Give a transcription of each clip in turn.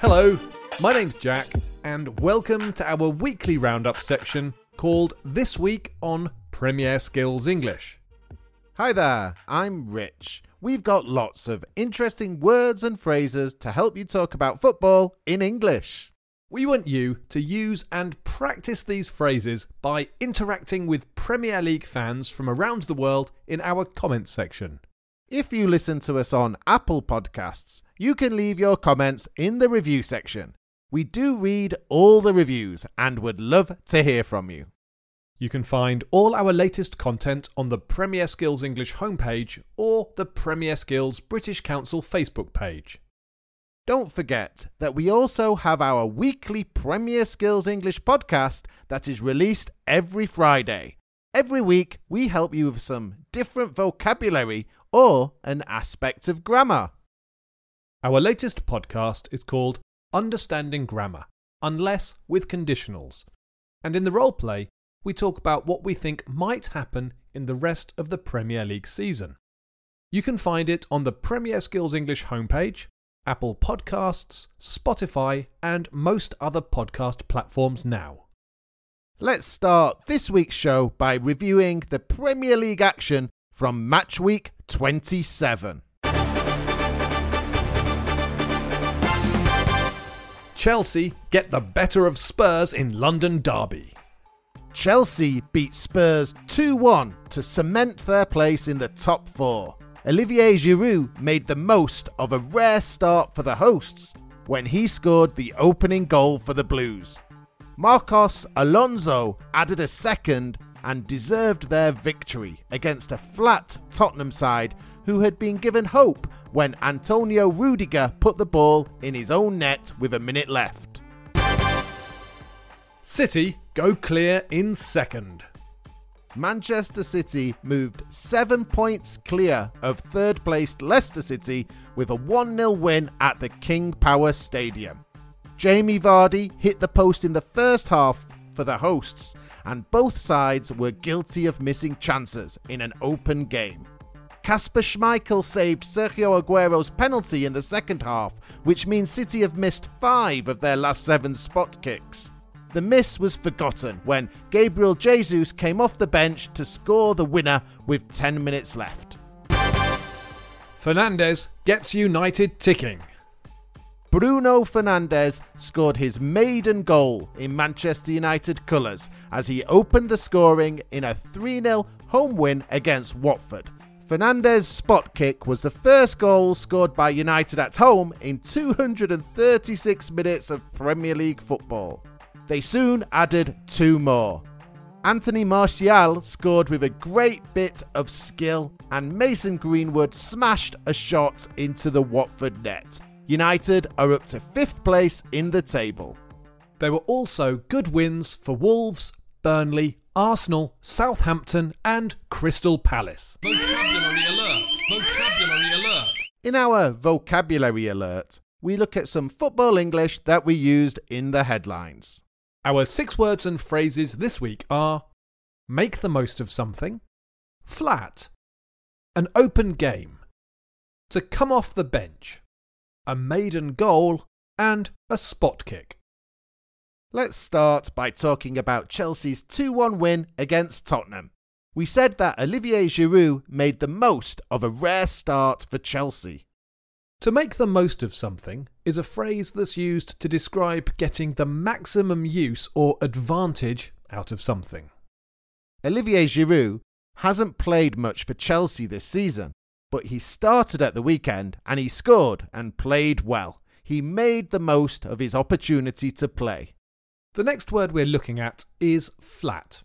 Hello, my name's Jack, and welcome to our weekly roundup section called This Week on Premier Skills English. Hi there, I'm Rich. We've got lots of interesting words and phrases to help you talk about football in English. We want you to use and practice these phrases by interacting with Premier League fans from around the world in our comments section. If you listen to us on Apple Podcasts, you can leave your comments in the review section. We do read all the reviews and would love to hear from you. You can find all our latest content on the Premier Skills English homepage or the Premier Skills British Council Facebook page. Don't forget that we also have our weekly Premier Skills English podcast that is released every Friday. Every week, we help you with some different vocabulary or an aspect of grammar. Our latest podcast is called Understanding Grammar, unless with conditionals. And in the role play, we talk about what we think might happen in the rest of the Premier League season. You can find it on the Premier Skills English homepage, Apple Podcasts, Spotify, and most other podcast platforms now. Let's start this week's show by reviewing the Premier League action from match week 27. Chelsea get the better of Spurs in London Derby. Chelsea beat Spurs 2 1 to cement their place in the top four. Olivier Giroud made the most of a rare start for the hosts when he scored the opening goal for the Blues. Marcos Alonso added a second and deserved their victory against a flat Tottenham side who had been given hope when Antonio Rudiger put the ball in his own net with a minute left. City go clear in second. Manchester City moved seven points clear of third placed Leicester City with a 1 0 win at the King Power Stadium. Jamie Vardy hit the post in the first half for the hosts, and both sides were guilty of missing chances in an open game. Kasper Schmeichel saved Sergio Aguero's penalty in the second half, which means City have missed five of their last seven spot kicks. The miss was forgotten when Gabriel Jesus came off the bench to score the winner with 10 minutes left. Fernandes gets United ticking. Bruno Fernandes scored his maiden goal in Manchester United colours as he opened the scoring in a 3 0 home win against Watford. Fernandes' spot kick was the first goal scored by United at home in 236 minutes of Premier League football. They soon added two more. Anthony Martial scored with a great bit of skill, and Mason Greenwood smashed a shot into the Watford net. United are up to fifth place in the table. There were also good wins for Wolves, Burnley, Arsenal, Southampton, and Crystal Palace. Vocabulary alert! Vocabulary alert! In our vocabulary alert, we look at some football English that we used in the headlines. Our six words and phrases this week are make the most of something, flat, an open game, to come off the bench, a maiden goal, and a spot kick. Let's start by talking about Chelsea's 2 1 win against Tottenham. We said that Olivier Giroud made the most of a rare start for Chelsea. To make the most of something is a phrase that's used to describe getting the maximum use or advantage out of something. Olivier Giroud hasn't played much for Chelsea this season, but he started at the weekend and he scored and played well. He made the most of his opportunity to play. The next word we're looking at is flat.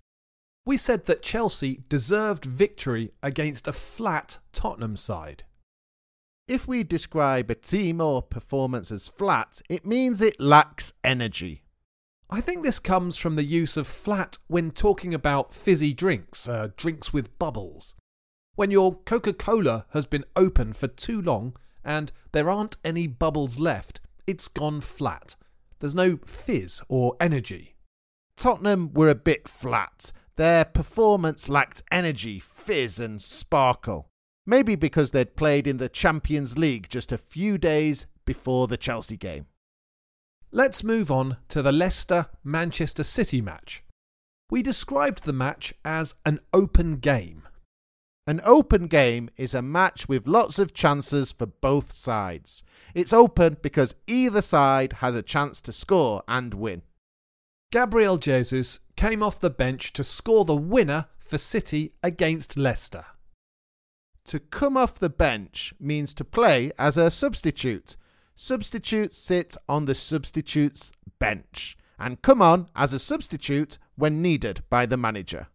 We said that Chelsea deserved victory against a flat Tottenham side. If we describe a team or performance as flat, it means it lacks energy. I think this comes from the use of flat when talking about fizzy drinks, uh, drinks with bubbles. When your Coca Cola has been open for too long and there aren't any bubbles left, it's gone flat. There's no fizz or energy. Tottenham were a bit flat. Their performance lacked energy, fizz, and sparkle. Maybe because they'd played in the Champions League just a few days before the Chelsea game. let's move on to the Leicester Manchester City match. We described the match as an open game. An open game is a match with lots of chances for both sides. It's open because either side has a chance to score and win. Gabriel Jesus came off the bench to score the winner for City against Leicester. To come off the bench means to play as a substitute. Substitutes sit on the substitute's bench and come on as a substitute when needed by the manager.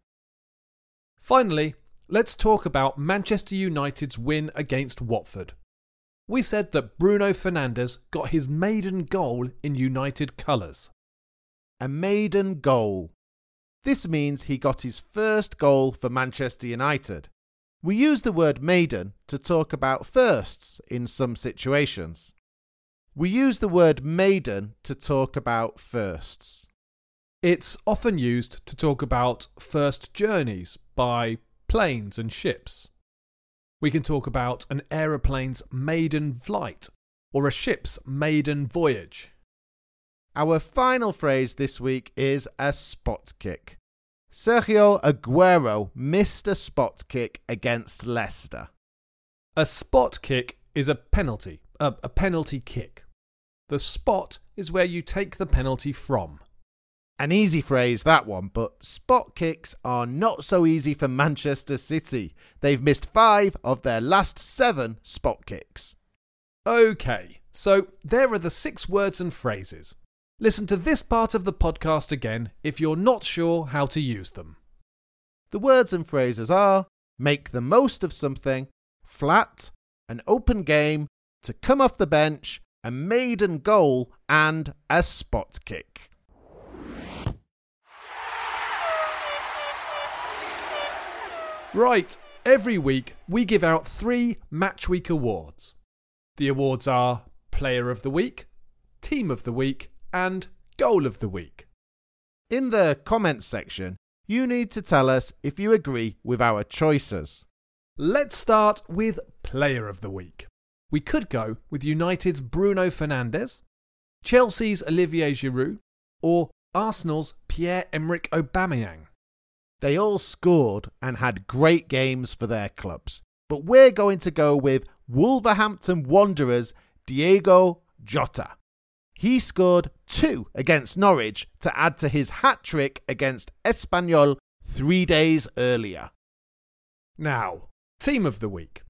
Finally, let's talk about Manchester United's win against Watford. We said that Bruno Fernandes got his maiden goal in United colours. A maiden goal. This means he got his first goal for Manchester United. We use the word maiden to talk about firsts in some situations. We use the word maiden to talk about firsts. It's often used to talk about first journeys by planes and ships. We can talk about an aeroplane's maiden flight or a ship's maiden voyage. Our final phrase this week is a spot kick. Sergio Aguero missed a spot kick against Leicester. A spot kick is a penalty, a, a penalty kick. The spot is where you take the penalty from. An easy phrase, that one, but spot kicks are not so easy for Manchester City. They've missed five of their last seven spot kicks. Okay, so there are the six words and phrases. Listen to this part of the podcast again if you're not sure how to use them. The words and phrases are make the most of something, flat, an open game, to come off the bench, a maiden goal, and a spot kick. Right, every week we give out three Match Week awards. The awards are Player of the Week, Team of the Week, and Goal of the Week. In the comments section, you need to tell us if you agree with our choices. Let's start with Player of the Week. We could go with United's Bruno Fernandes, Chelsea's Olivier Giroud, or Arsenal's Pierre-Emerick Aubameyang. They all scored and had great games for their clubs. But we're going to go with Wolverhampton Wanderers Diogo Jota. He scored two against Norwich to add to his hat trick against Espanyol three days earlier. Now, Team of the Week.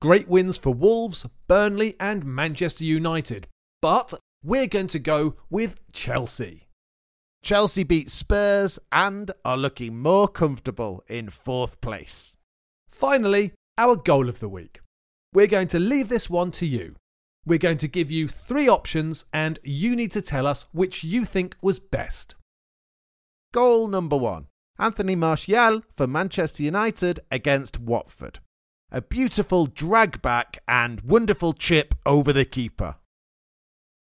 Great wins for Wolves, Burnley, and Manchester United. But we're going to go with Chelsea. Chelsea beat Spurs and are looking more comfortable in fourth place. Finally, our goal of the week. We're going to leave this one to you. We're going to give you three options and you need to tell us which you think was best. Goal number one Anthony Martial for Manchester United against Watford. A beautiful drag back and wonderful chip over the keeper.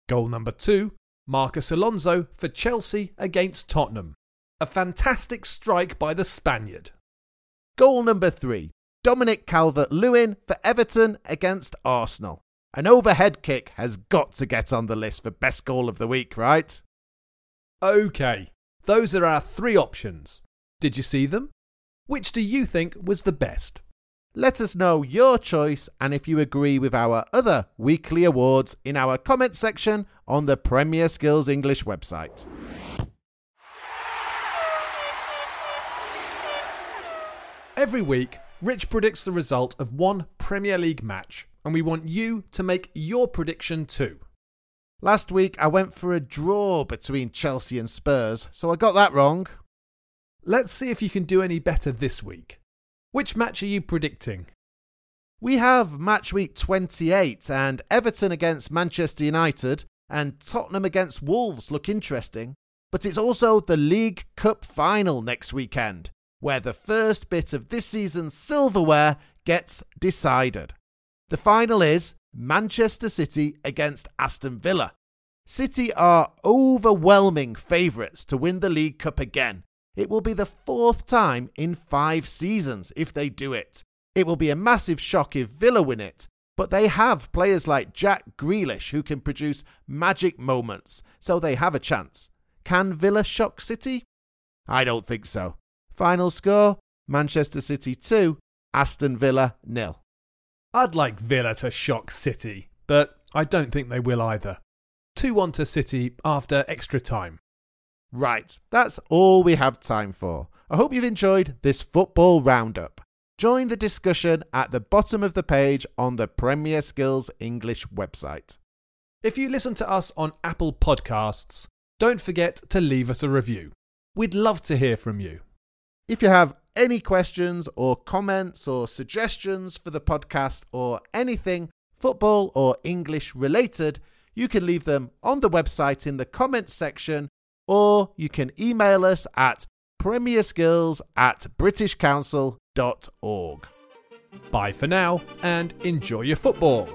Goal number two Marcos Alonso for Chelsea against Tottenham. A fantastic strike by the Spaniard. Goal number three Dominic Calvert Lewin for Everton against Arsenal. An overhead kick has got to get on the list for best goal of the week, right? Okay, those are our three options. Did you see them? Which do you think was the best? Let us know your choice and if you agree with our other weekly awards in our comment section on the Premier Skills English website. Every week, Rich predicts the result of one Premier League match, and we want you to make your prediction too. Last week I went for a draw between Chelsea and Spurs, so I got that wrong. Let's see if you can do any better this week. Which match are you predicting? We have match week 28 and Everton against Manchester United and Tottenham against Wolves look interesting, but it's also the League Cup final next weekend, where the first bit of this season's silverware gets decided. The final is Manchester City against Aston Villa. City are overwhelming favourites to win the League Cup again. It will be the fourth time in five seasons if they do it. It will be a massive shock if Villa win it, But they have players like Jack Grealish who can produce magic moments, so they have a chance. Can Villa shock City? I don't think so. Final score Manchester City 2, Aston Villa nil. I'd like Villa to shock City, but I don't think they will either. 2 1 to City after extra time. Right, that's all we have time for. I hope you've enjoyed this football roundup. Join the discussion at the bottom of the page on the Premier Skills English website. If you listen to us on Apple Podcasts, don't forget to leave us a review. We'd love to hear from you. If you have any questions or comments or suggestions for the podcast or anything football or English related, you can leave them on the website in the comments section or you can email us at premierskills at britishcouncil.org. Bye for now and enjoy your football.